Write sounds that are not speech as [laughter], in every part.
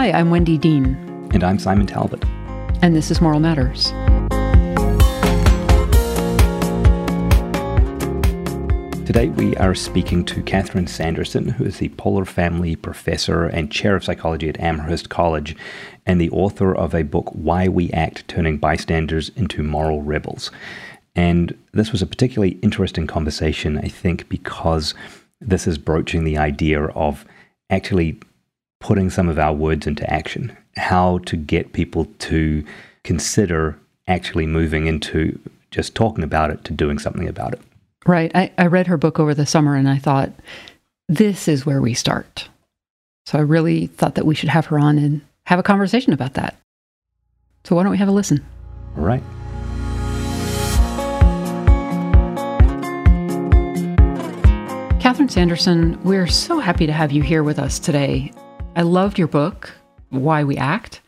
Hi, I'm Wendy Dean. And I'm Simon Talbot. And this is Moral Matters. Today we are speaking to Catherine Sanderson, who is the Poler Family Professor and Chair of Psychology at Amherst College, and the author of a book, Why We Act Turning Bystanders into Moral Rebels. And this was a particularly interesting conversation, I think, because this is broaching the idea of actually putting some of our words into action, how to get people to consider actually moving into just talking about it to doing something about it. Right. I, I read her book over the summer and I thought, this is where we start. So I really thought that we should have her on and have a conversation about that. So why don't we have a listen? All right. Catherine Sanderson, we're so happy to have you here with us today. I loved your book, Why We Act,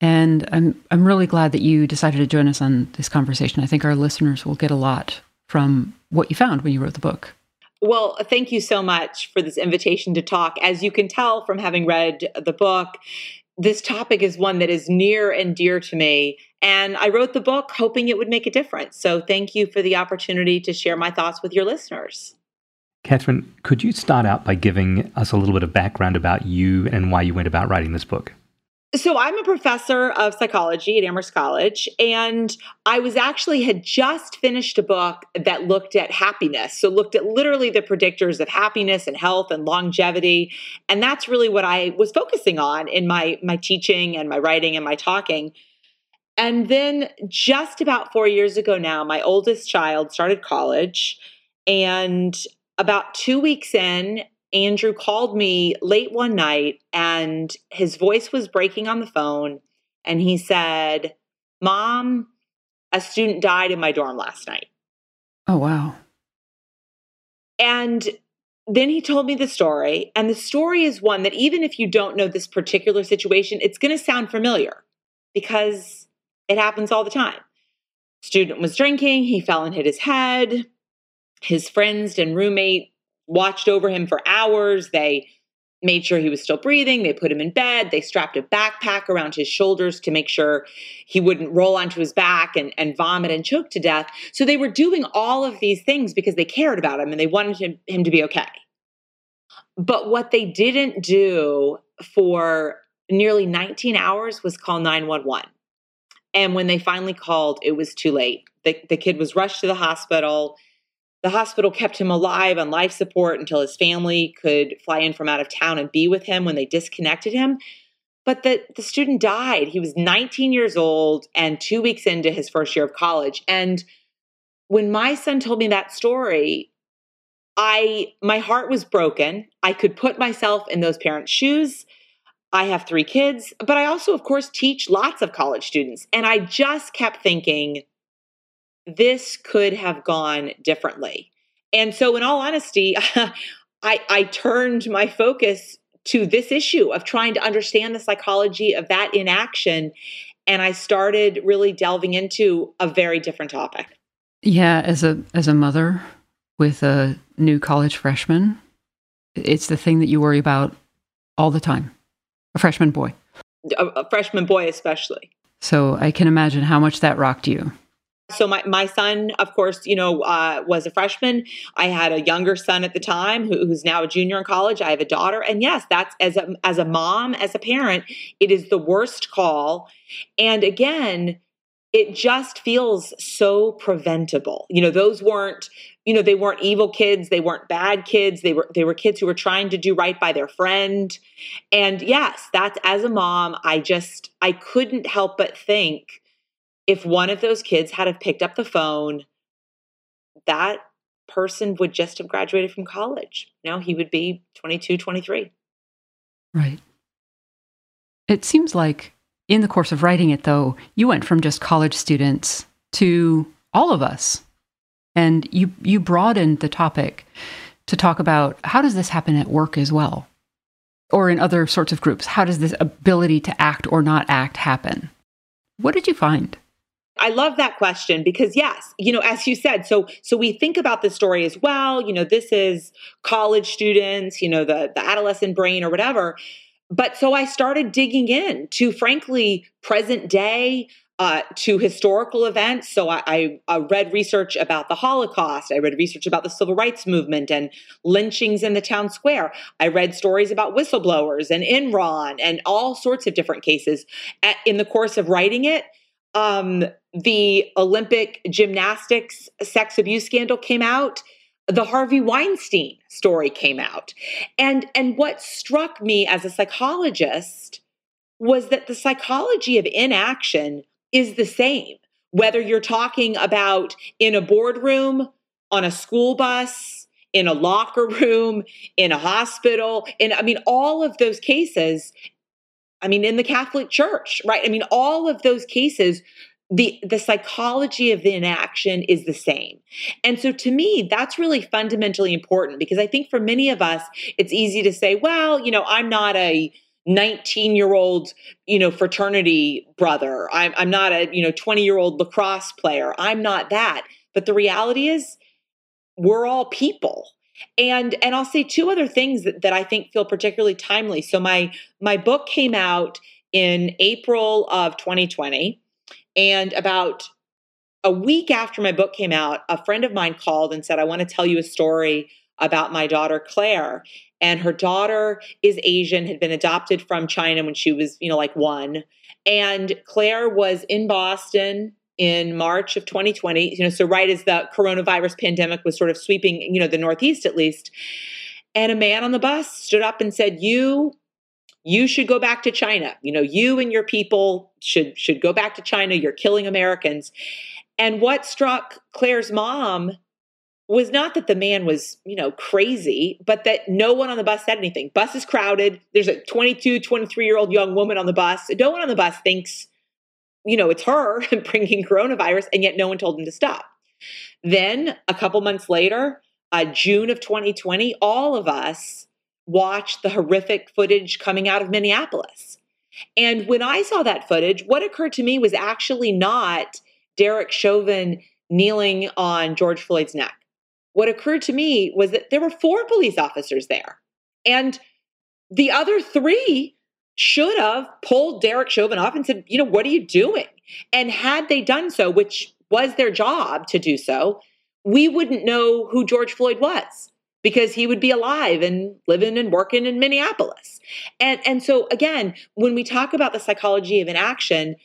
and I'm I'm really glad that you decided to join us on this conversation. I think our listeners will get a lot from what you found when you wrote the book. Well, thank you so much for this invitation to talk. As you can tell from having read the book, this topic is one that is near and dear to me. And I wrote the book hoping it would make a difference. So thank you for the opportunity to share my thoughts with your listeners. Catherine, could you start out by giving us a little bit of background about you and why you went about writing this book? So I'm a professor of psychology at Amherst College, and I was actually had just finished a book that looked at happiness. So looked at literally the predictors of happiness and health and longevity, and that's really what I was focusing on in my my teaching and my writing and my talking. And then just about 4 years ago now, my oldest child started college, and about 2 weeks in, Andrew called me late one night and his voice was breaking on the phone. And he said, Mom, a student died in my dorm last night. Oh, wow. And then he told me the story. And the story is one that, even if you don't know this particular situation, it's going to sound familiar because it happens all the time. Student was drinking, he fell and hit his head. His friends and roommate watched over him for hours. They made sure he was still breathing. They put him in bed. They strapped a backpack around his shoulders to make sure he wouldn't roll onto his back and, and vomit and choke to death. So they were doing all of these things because they cared about him and they wanted him, him to be okay. But what they didn't do for nearly 19 hours was call 911. And when they finally called, it was too late. The, the kid was rushed to the hospital. The hospital kept him alive on life support until his family could fly in from out of town and be with him when they disconnected him. But the, the student died. He was 19 years old and two weeks into his first year of college. And when my son told me that story, I my heart was broken. I could put myself in those parents' shoes. I have three kids, but I also, of course, teach lots of college students. And I just kept thinking, this could have gone differently. And so, in all honesty, [laughs] I, I turned my focus to this issue of trying to understand the psychology of that inaction. And I started really delving into a very different topic. Yeah, as a as a mother with a new college freshman, it's the thing that you worry about all the time. A freshman boy. A, a freshman boy especially. So I can imagine how much that rocked you. So my, my son, of course, you know, uh, was a freshman. I had a younger son at the time who, who's now a junior in college. I have a daughter, and yes, that's as a as a mom, as a parent, it is the worst call. And again, it just feels so preventable. You know, those weren't you know they weren't evil kids they weren't bad kids they were they were kids who were trying to do right by their friend and yes that's as a mom i just i couldn't help but think if one of those kids had have picked up the phone, that person would just have graduated from college. You know, he would be 22, 23. Right. It seems like in the course of writing it, though, you went from just college students to all of us. And you, you broadened the topic to talk about how does this happen at work as well? Or in other sorts of groups? How does this ability to act or not act happen? What did you find? I love that question because yes, you know, as you said, so so we think about the story as well, you know, this is college students, you know, the the adolescent brain or whatever. but so I started digging in to, frankly, present day, uh, to historical events. So I, I, I, read research about the Holocaust. I read research about the civil rights movement and lynchings in the town square. I read stories about whistleblowers and Enron and all sorts of different cases. At, in the course of writing it, um, the Olympic gymnastics sex abuse scandal came out the Harvey Weinstein story came out. And and what struck me as a psychologist was that the psychology of inaction is the same whether you're talking about in a boardroom, on a school bus, in a locker room, in a hospital, in I mean all of those cases I mean in the Catholic Church, right? I mean all of those cases the the psychology of the inaction is the same. And so to me that's really fundamentally important because i think for many of us it's easy to say well you know i'm not a 19 year old you know fraternity brother. I'm, I'm not a you know 20 year old lacrosse player. I'm not that. But the reality is we're all people. And and i'll say two other things that, that i think feel particularly timely. So my my book came out in april of 2020 and about a week after my book came out, a friend of mine called and said, I want to tell you a story about my daughter, Claire. And her daughter is Asian, had been adopted from China when she was, you know, like one. And Claire was in Boston in March of 2020, you know, so right as the coronavirus pandemic was sort of sweeping, you know, the Northeast at least. And a man on the bus stood up and said, You you should go back to China. You know, you and your people should should go back to China. You're killing Americans. And what struck Claire's mom was not that the man was, you know, crazy, but that no one on the bus said anything. Bus is crowded. There's a 22, 23 year old young woman on the bus. No one on the bus thinks, you know, it's her [laughs] bringing coronavirus, and yet no one told them to stop. Then a couple months later, uh, June of 2020, all of us watched the horrific footage coming out of Minneapolis. And when I saw that footage, what occurred to me was actually not Derek Chauvin kneeling on George Floyd's neck. What occurred to me was that there were four police officers there. And the other three should have pulled Derek Chauvin off and said, you know, what are you doing? And had they done so, which was their job to do so, we wouldn't know who George Floyd was because he would be alive and living and working in Minneapolis. And and so again, when we talk about the psychology of inaction,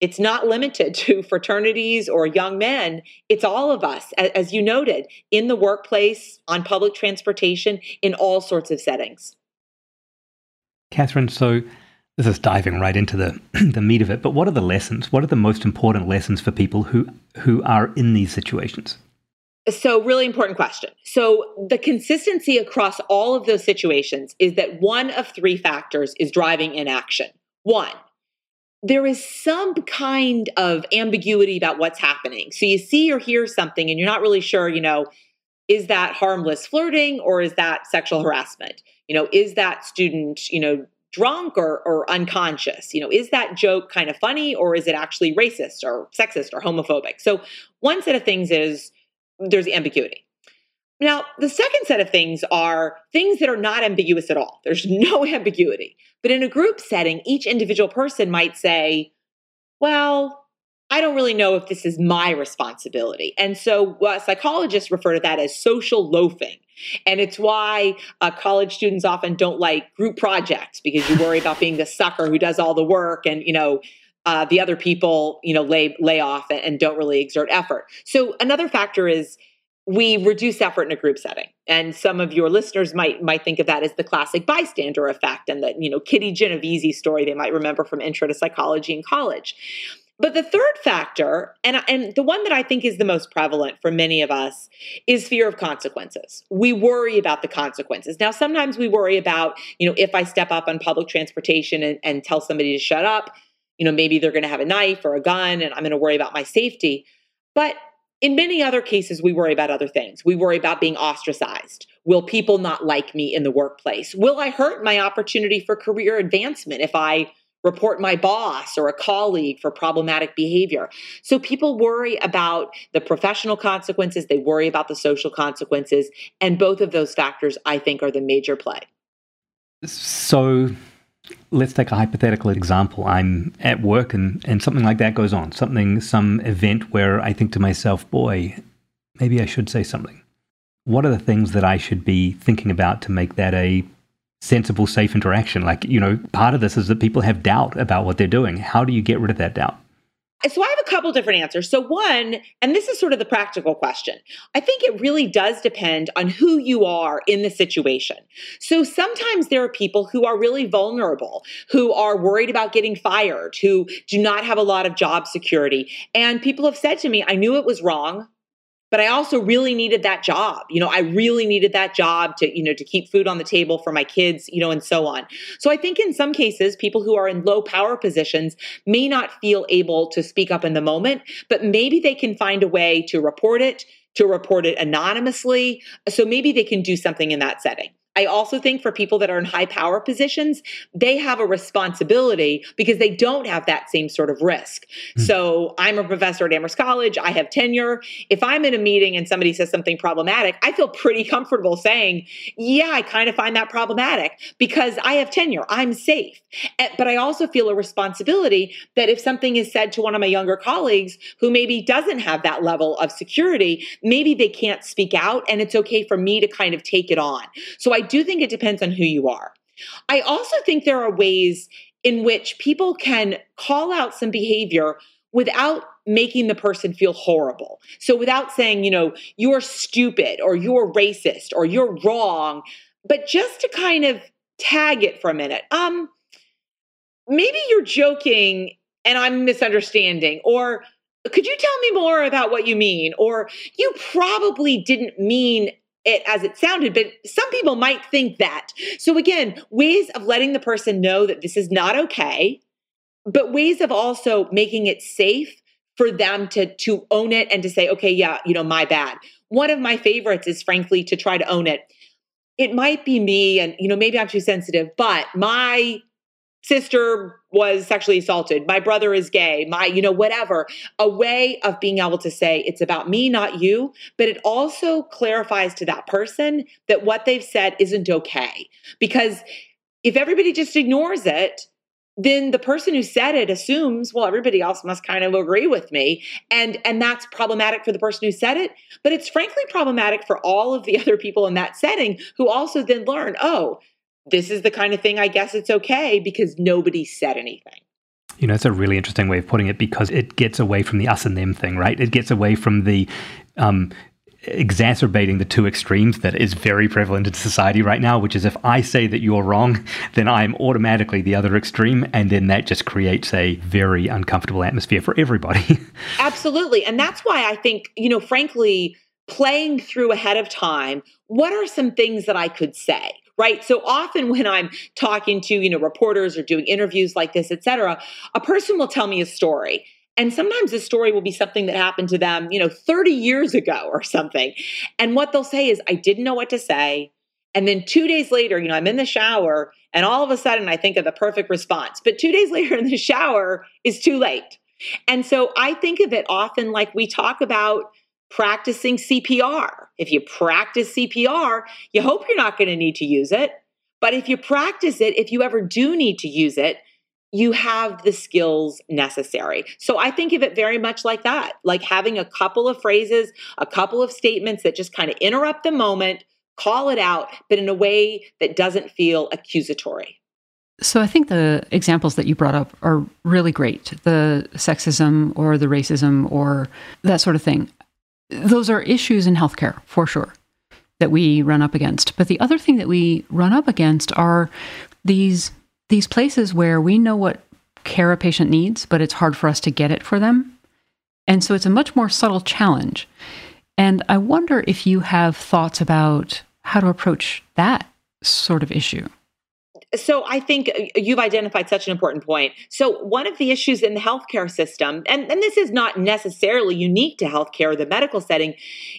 it's not limited [laughs] to fraternities or young men. It's all of us, as you noted, in the workplace, on public transportation, in all sorts of settings. Catherine, so this is diving right into the [clears throat] the meat of it. But what are the lessons? What are the most important lessons for people who who are in these situations? So, really important question. So, the consistency across all of those situations is that one of three factors is driving inaction. One, there is some kind of ambiguity about what's happening. So, you see or hear something and you're not really sure, you know, is that harmless flirting or is that sexual harassment? You know, is that student, you know, drunk or, or unconscious? You know, is that joke kind of funny or is it actually racist or sexist or homophobic? So, one set of things is, there's ambiguity. Now, the second set of things are things that are not ambiguous at all. There's [laughs] no ambiguity. But in a group setting, each individual person might say, well, I don't really know if this is my responsibility. And so uh, psychologists refer to that as social loafing. And it's why uh, college students often don't like group projects because you worry about being the sucker who does all the work and, you know, uh, the other people, you know, lay lay off and don't really exert effort. So another factor is we reduce effort in a group setting, and some of your listeners might might think of that as the classic bystander effect, and that you know Kitty Genovese story they might remember from Intro to Psychology in college. But the third factor, and, and the one that I think is the most prevalent for many of us, is fear of consequences. We worry about the consequences. Now, sometimes we worry about, you know, if I step up on public transportation and, and tell somebody to shut up, you know, maybe they're going to have a knife or a gun and I'm going to worry about my safety. But in many other cases, we worry about other things. We worry about being ostracized. Will people not like me in the workplace? Will I hurt my opportunity for career advancement if I report my boss or a colleague for problematic behavior? So people worry about the professional consequences, they worry about the social consequences. And both of those factors, I think, are the major play. So let's take a hypothetical example. I'm at work and, and something like that goes on, something, some event where I think to myself, boy, maybe I should say something. What are the things that I should be thinking about to make that a sensible, safe interaction? Like, you know, part of this is that people have doubt about what they're doing. How do you get rid of that doubt? So I have a couple different answers. So one, and this is sort of the practical question. I think it really does depend on who you are in the situation. So sometimes there are people who are really vulnerable, who are worried about getting fired, who do not have a lot of job security. And people have said to me, I knew it was wrong but I also really needed that job. You know, I really needed that job to, you know, to keep food on the table for my kids, you know, and so on. So I think in some cases, people who are in low power positions may not feel able to speak up in the moment, but maybe they can find a way to report it, to report it anonymously. So maybe they can do something in that setting. I also think for people that are in high power positions, they have a responsibility because they don't have that same sort of risk. Mm. So I'm a professor at Amherst College, I have tenure. If I'm in a meeting and somebody says something problematic, I feel pretty comfortable saying, Yeah, I kind of find that problematic because I have tenure, I'm safe. But I also feel a responsibility that if something is said to one of my younger colleagues who maybe doesn't have that level of security, maybe they can't speak out and it's okay for me to kind of take it on. So I do think it depends on who you are. I also think there are ways in which people can call out some behavior without making the person feel horrible. So without saying, you know, you're stupid or you're racist or you're wrong, but just to kind of tag it for a minute. Um maybe you're joking and I'm misunderstanding or could you tell me more about what you mean or you probably didn't mean it as it sounded, but some people might think that. So, again, ways of letting the person know that this is not okay, but ways of also making it safe for them to, to own it and to say, okay, yeah, you know, my bad. One of my favorites is, frankly, to try to own it. It might be me, and, you know, maybe I'm too sensitive, but my sister was sexually assaulted. My brother is gay. My you know whatever. A way of being able to say it's about me not you but it also clarifies to that person that what they've said isn't okay. Because if everybody just ignores it then the person who said it assumes well everybody else must kind of agree with me. And and that's problematic for the person who said it but it's frankly problematic for all of the [laughs] other people in that setting who also then learn oh this is the kind of thing I guess it's okay because nobody said anything. You know, it's a really interesting way of putting it because it gets away from the us and them thing, right? It gets away from the um, exacerbating the two extremes that is very prevalent in society right now, which is if I say that you're wrong, [laughs] then I'm automatically the other extreme. And then that just creates a very uncomfortable atmosphere for everybody. [laughs] Absolutely. And that's why I think, you know, frankly, playing through ahead of time, what are some things that I could say? Right? So often when i'm talking to you know reporters or doing interviews like this et cetera a person will tell me a story. And sometimes the story will be something that happened to them you know 30 years ago [laughs] or something. And what they'll say is i didn't know what to say. And then two days later you know i'm in the shower and all of a sudden i think of the perfect response. But two days [laughs] later in the shower is too late. And so i think of it often like we talk about practicing CPR. If you practice CPR, you hope you're not going to need to use it. But if you practice it, if you ever do need to use it, you have the skills necessary. So I think of it very much like that, like having a couple of phrases, a couple of statements that just kind of interrupt the moment, call it out, but in a way that doesn't feel accusatory. So I think the examples that you brought up are really great. The sexism or the racism or that sort of thing those are issues in healthcare for sure that we run up against. But the other thing that we run up against are these these places where we know what care a patient needs, but it's hard for us to get it for them. And so it's a much more subtle challenge. And I wonder if you have thoughts about how to approach that sort of issue so I think uh, you've identified such an important point. So one of the issues in the healthcare system, and, and this is not necessarily unique to healthcare the medical setting,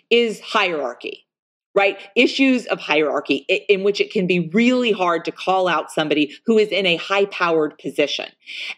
is hierarchy. Right? Issues of hierarchy in which it can be really hard to call out somebody who is in a high powered position.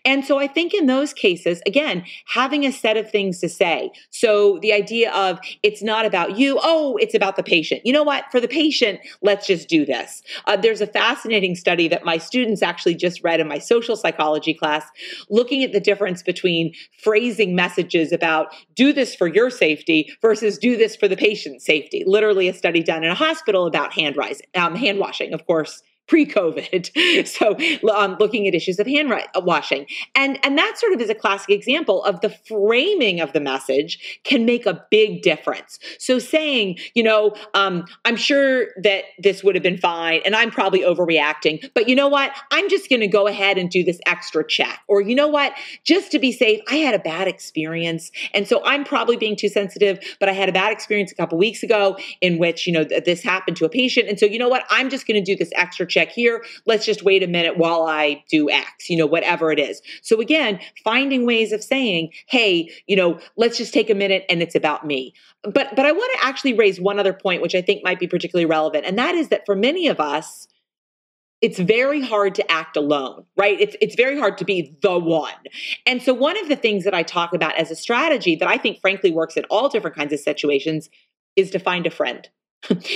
And so I think in those cases, again, having a set of things to say. So the idea of it's not about you, oh, it's about the patient. You know what? For the patient, let's just do this. Uh, there's a fascinating study that my students actually just read in my social psychology class, looking at the difference between phrasing messages about do this for your safety versus do this for the patient's safety. Literally a study done in a hospital about hand rising, um, hand washing, of course, pre-COVID. [laughs] so um, looking at issues of hand uh, washing. And, and that sort of is a classic example of the framing of the message can make a big difference. So saying, you know, um, I'm sure that this would have been fine and I'm probably overreacting, but you know what? I'm just going to go ahead and do this extra check. Or you know what? Just to be safe, I had a bad experience. And so I'm probably being too sensitive, but I had a bad experience a couple weeks ago in which, you know, th- this happened to a patient. And so, you know what? I'm just going to do this extra check here. Let's just wait a minute while I do X, you know, whatever it is. So again, finding ways of saying, hey, you know, let's just take a minute and it's about me. But but I want to actually raise one other point which I think might be particularly relevant and that is that for many of us it's very hard to act alone, right? It's it's very hard to be the one. And so one of the things that I talk about as a strategy that I think frankly works in all different kinds of situations is to find a friend.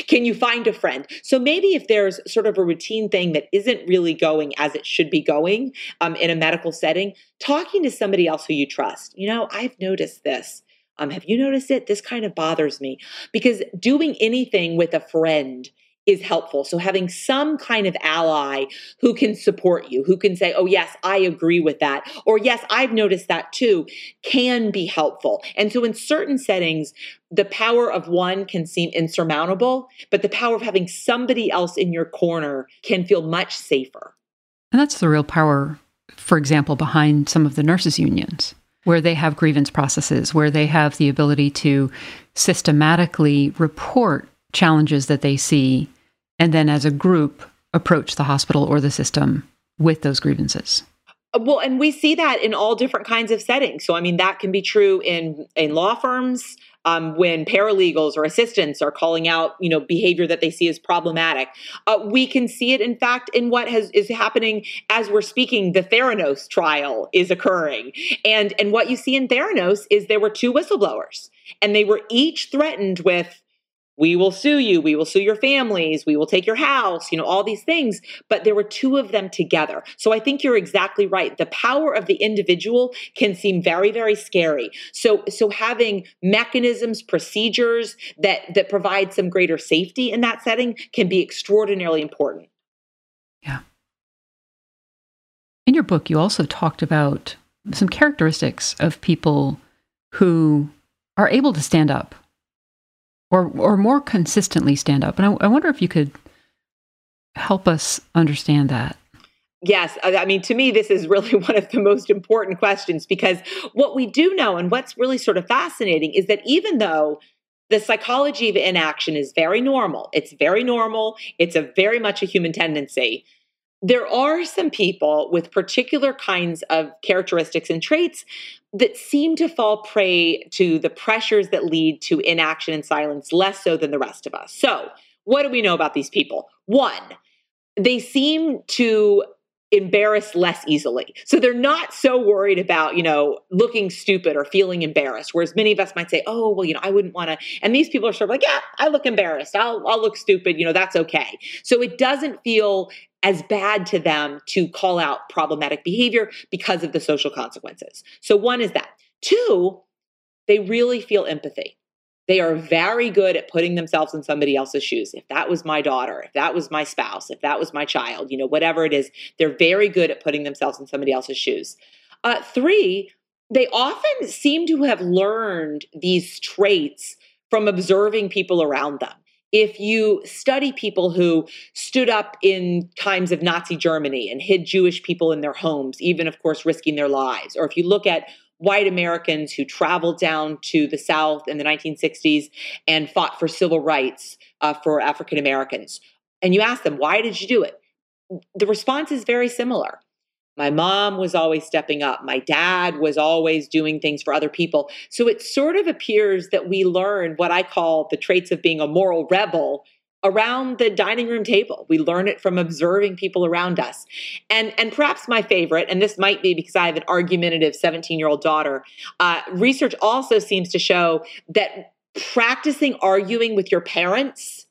Can you find a friend? So maybe if there's sort of a routine thing that isn't really going as it should be going um, in a medical setting, talking to somebody else who you trust. You know, I've noticed this. Um, have you noticed it? This kind of bothers me because doing anything with a friend is helpful. So having some kind of ally who can support you, who can say, "Oh yes, I agree with that," or "Yes, I've noticed that too," can be helpful. And so in certain settings, the power of one can seem insurmountable, but the power of having somebody else in your corner can feel much safer. And that's the real power, for example, behind some of the nurses unions where they have grievance processes, where they have the ability to systematically report challenges that they see and then as a group approach the hospital or the system with those grievances. Uh, well and we see that in all different kinds of settings. So i mean that can be true in in law firms um, when paralegals or assistants are calling out you know behavior that they see as problematic. Uh, we can see it in fact in what has is happening as we're speaking. The theranos trial is occurring. And and what you see in theranos is there were two whistleblowers and they were each threatened with we will sue you we will sue your families we will take your house you know all these things but there were two of them together. So i think you're exactly right. The power of the individual can seem very very scary. So so having mechanisms procedures that that provide some greater safety in that setting can be extraordinarily important. Yeah. In your book you also talked about some characteristics of people who are able to stand up or or more consistently stand up. And I, I wonder if you could help us understand that. Yes, uh, I mean, to me, this is really [laughs] one of the most important questions because what we do know and what's really sort of fascinating is that even though the psychology of inaction is very normal, it's very normal, it's a very much a human tendency. There are some people with particular kinds of characteristics and traits that seem to fall prey to the pressures that lead to inaction and silence less so than the rest of us. So, what do we know about these people? One, they seem to embarrass less easily. So they're not so worried about, you know, looking stupid or feeling embarrassed. Whereas many of us might say, oh, well, you know, I wouldn't want to. And these people are sort of like, yeah, I look embarrassed. I'll, I'll look stupid. You know, that's okay. So it doesn't feel as bad to them to call out problematic behavior because of the social consequences. So, one is that. Two, they really feel empathy. They are very good at putting themselves in somebody else's shoes. If that was my daughter, if that was my spouse, if that was my child, you know, whatever it is, they're very good at putting themselves in somebody else's shoes. Uh, three, they often seem to have learned these traits from observing people around them if you study people who stood up in times of Nazi Germany and hid Jewish people in their homes, even, of course, risking their lives, or if you look at white Americans who traveled down to the South in the 1960s and fought for civil rights uh, for African Americans, and you ask them, why did you do it? The response is very similar. My mom was always stepping up. My dad was always doing things for other people. So it sort of appears that we learn what I call the traits of being a moral rebel around the dining room table. We learn it from observing people around us. And, and perhaps my favorite, and this might be because I have an argumentative 17 year old daughter, uh, research also seems to show that practicing arguing with your parents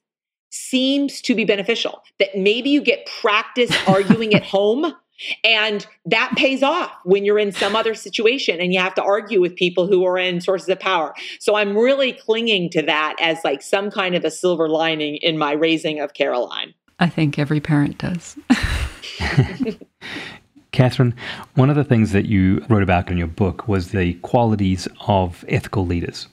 seems to be beneficial. That maybe you get practice [laughs] arguing at home and that pays off when you're in some other situation and you have to argue with people who are in sources of power. So I'm really clinging to that as like some kind of a silver lining in my raising of Caroline. I think every parent does. [laughs] [laughs] Catherine, one of the things that you wrote about in your book was the qualities of ethical leaders.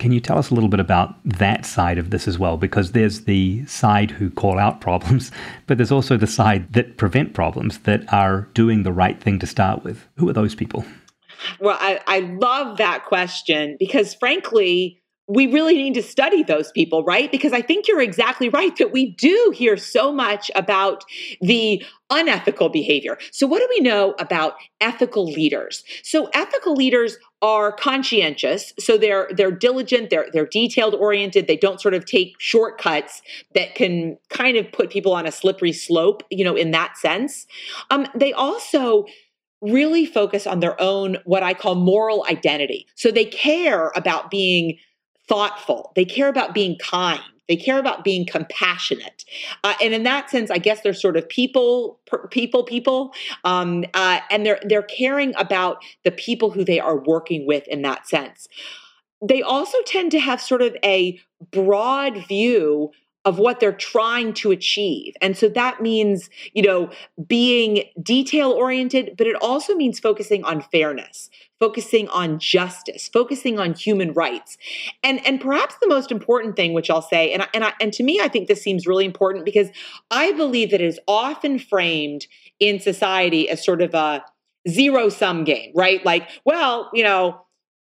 Can you tell us a little bit about that side of this as well? Because there's the side who call out [laughs] problems, but there's also the side that prevent problems that are doing the right thing to start with. Who are those people? Well, I, I love that question because, frankly, we really need to study those people, right? Because I think you're exactly right that we do hear so much about the unethical behavior. So, what do we know about ethical leaders? So, ethical leaders are conscientious, so they're they're diligent, they're they're detailed oriented. They don't sort of take shortcuts that can kind of put people on a slippery slope, you know, in that sense. Um, they also really focus on their own what I call moral identity. So they care about being thoughtful. They care about being kind. They care about being compassionate, uh, and in that sense, I guess they're sort of people, people, people, um, uh, and they're they're caring about the people who they are working with in that sense. They also tend to have sort of a broad view of what they're trying to achieve. And so that means, you know, being detail oriented, but it also means focusing on fairness, focusing on justice, focusing on human rights. And and perhaps the most important thing which I'll say and I, and I, and to me I think this seems really important because I believe that it is often framed in society as sort of a zero sum game, right? Like, well, you know,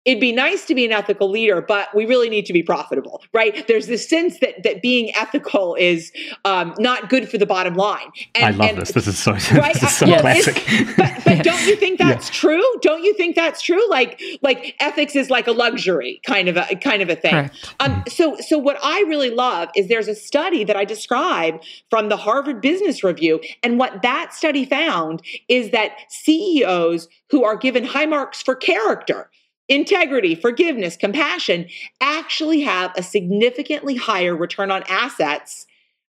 it'd be nice to be an ethical leader, but we really need to be profitable, right? There's this sense that that being ethical is um, not good for the bottom line. And, I love and, this. This is so, [laughs] right? this is so classic. But, but [laughs] don't you think that's yeah. true? Don't you think that's true? Like like ethics is like a luxury kind of a kind of a thing. Um, so so what I really love is there's a study that I describe from the Harvard Business Review, and what that study found is that CEOs who are given high marks for character integrity, forgiveness, compassion actually have a significantly higher return on assets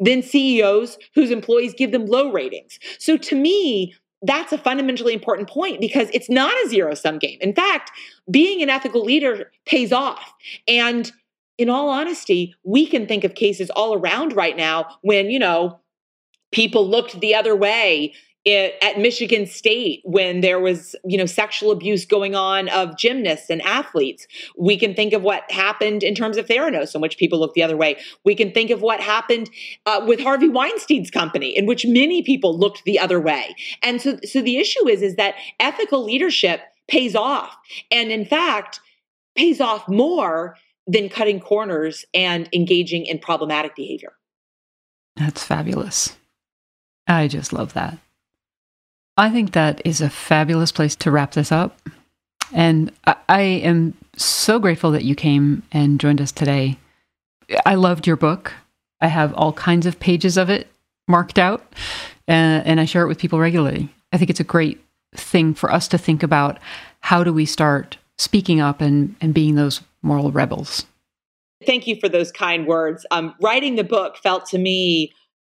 than CEOs whose employees give them low ratings. So to me, that's a fundamentally important point because it's not a zero sum game. In fact, being an ethical leader pays off. And in all honesty, we can think of cases all around right now when, you know, people looked the other way it, at Michigan State when there was, you know, sexual abuse going on of gymnasts and athletes. We can think of what happened in terms of Theranos, in which people looked the other way. We can think of what happened uh, with Harvey Weinstein's company, in which many people looked the other way. And so, so the issue is, is that ethical leadership pays off, and in fact, pays off more than cutting corners and engaging in problematic behavior. That's fabulous. I just love that. I think that is a fabulous place to wrap this up. And I, am so grateful that you came and joined us today. I loved your book. I have all kinds of pages of it marked out, uh, and I share it with people regularly. I think it's a great thing for us to think about how do we start speaking up and, and being those moral rebels. Thank you for those kind words. Um, writing the book felt to me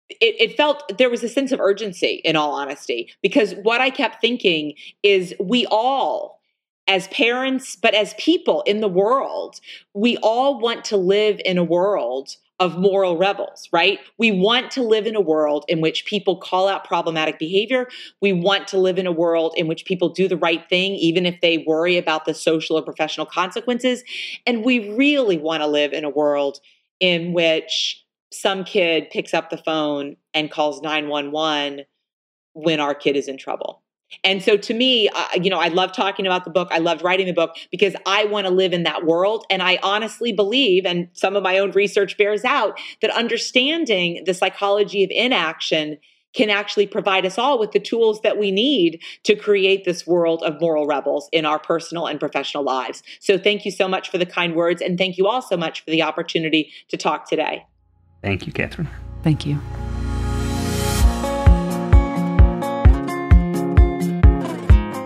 it, it, felt there was a sense of urgency in all honesty because what i kept thinking is we all as parents but as people in the world we all want to live in a world of moral rebels right? We want to live in a world in which people call out problematic behavior. We want to live in a world in which people do the right thing even if they worry about the social or professional consequences. And we really want to live in a world in which some kid picks up the phone and calls 911 when our kid is in trouble. And so to me, you know, I love talking about the book. I loved writing the book because I want to live in that world. And I honestly believe, and some of my own research bears out, that understanding the psychology of inaction can actually provide us all with the tools that we need to create this world of moral rebels in our personal and professional lives. So thank you so much for the kind words. And thank you all so much for the opportunity to talk today. Thank you, Catherine. Thank you.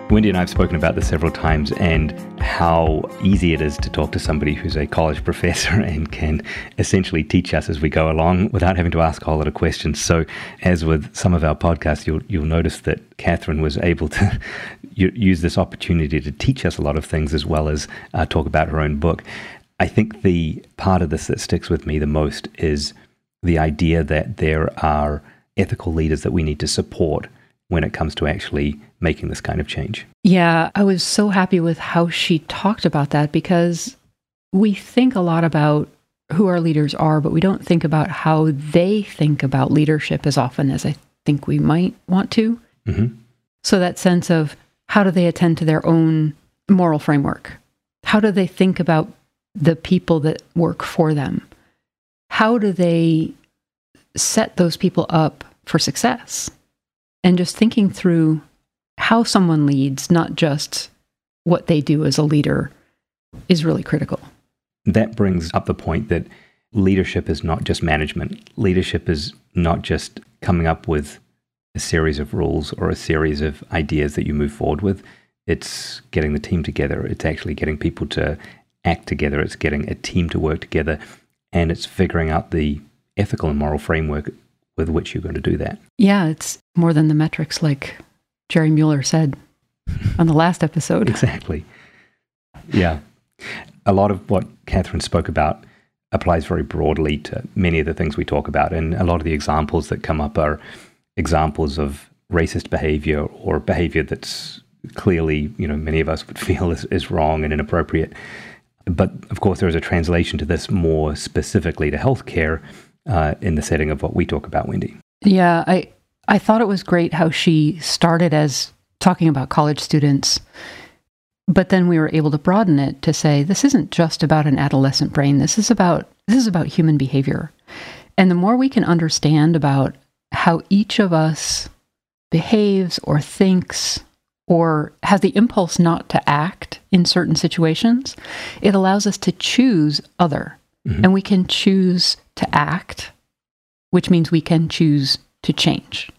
Wendy and I have spoken about this several times and how easy it is to talk to somebody who's a college [laughs] professor and can essentially teach us as we go along without having to ask a whole lot of questions. So, as with some of our podcasts, you'll, you'll notice that Catherine was able to [laughs] use this opportunity to teach us a lot of things as well as uh, talk about her own book. I think the part of this that sticks with me the most is the idea that there are ethical leaders that we need to support when it comes to actually making this kind of change. Yeah, I was so happy with how she talked about that because we think a lot about who our leaders are, but we don't think about how they think about leadership as often as I think we might want to. Mm-hmm. So, that sense of how do they attend to their own moral framework? How do they think about the people that work for them? How do they set those people up for success? And just thinking through how someone leads, not just what they do as a leader, is really critical. That brings up the point that leadership is not just management. Leadership is not just coming up with a series of rules or a series of ideas that you move forward with. It's getting the team together. It's actually getting people to act together. It's getting a team to work together. And it's figuring out the ethical and moral framework with which you're going to do that. Yeah, it's more than the metrics like Jerry Muller said [laughs] on the last episode. exactly. Yeah. A lot of what Catherine spoke about applies very broadly to many of the things we talk about. And a lot of the examples that come up are examples of racist behavior or behavior that's clearly, you know, many of us would [laughs] feel is, is wrong and inappropriate. But of course, there is a translation to this more specifically to healthcare uh, in the setting of what we talk about, Wendy. Yeah, I I thought it was great how she started as talking about college students, but then we were able to broaden it to say this isn't just about an adolescent brain. This is about this is about human behavior. And the more we can understand about how each of us behaves or thinks or has the impulse not to act in certain situations, it allows us to choose other. Mm-hmm. And we can choose to act, which means we can choose to change.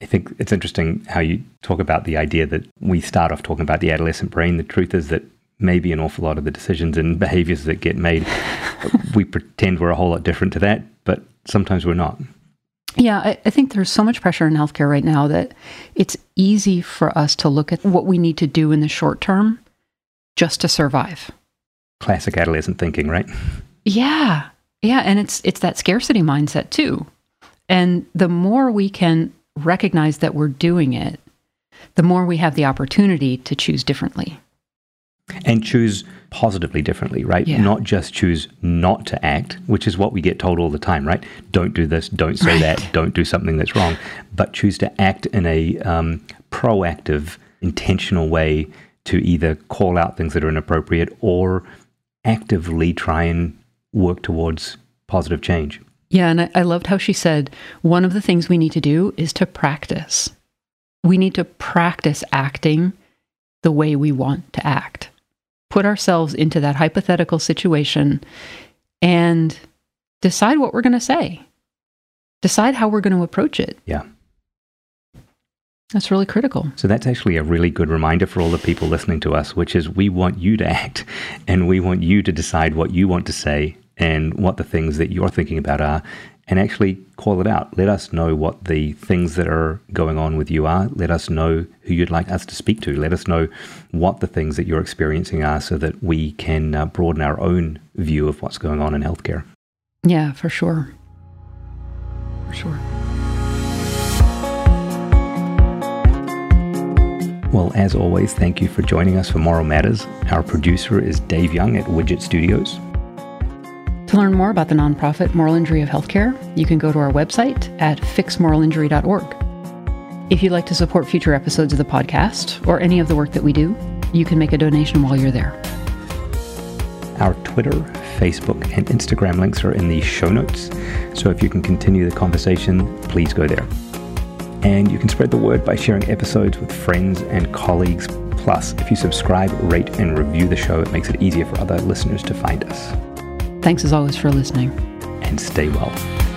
I think it's interesting how you talk about the idea that we start off talking about the adolescent brain. The truth is that maybe an awful lot of the decisions and behaviors that get made, [laughs] we pretend we're a whole lot different to that, but sometimes we're not. Yeah, I, I, think there's so much pressure in healthcare right now that it's easy for us to look at what we need to do in the short term just to survive. Classic adolescent thinking, right? Yeah. Yeah, and it's it's that scarcity mindset too. And the more we can recognize that we're doing it, the more we have the opportunity to choose differently. And choose positively differently, right? Yeah. Not just choose not to act, which is what we get told all the time, right? Don't do this, don't say right. that, don't do something that's wrong, but choose to act in a um, proactive, intentional way to either call out things that are inappropriate or actively try and work towards positive change. Yeah, and I, I loved how she said one of the things we need to do is to practice. We need to practice acting the way we want to act. Put ourselves into that hypothetical situation and decide what we're going to say. Decide how we're going to approach it. Yeah. That's really critical. So that's actually a really good reminder for all the people listening to us, which is we want you to act and we want you to decide what you want to say and what the things that you're thinking about are and actually call it out. Let us know what the things that are going on with you are. Let us know who you'd like us to speak to. Let us know what the things that you're experiencing are so that we can uh, broaden our own view of what's going on in healthcare. Yeah, for sure. For sure. Well, as always, thank you for joining us for Moral Matters. Our producer is Dave Young at Widget Studios. To learn more about the nonprofit Moral Injury of Healthcare, you can go to our website at fixmoralinjury.org. If you'd like to support future episodes of the podcast or any of the work that we do, you can make a donation while you're there. Our Twitter, Facebook, and Instagram links are in the show notes. So if you can continue the conversation, please go there. And you can spread the word by sharing episodes with friends and colleagues. Plus, if you subscribe, rate, and review the show, it makes it easier for other listeners to find us. Thanks as always for listening. And stay well.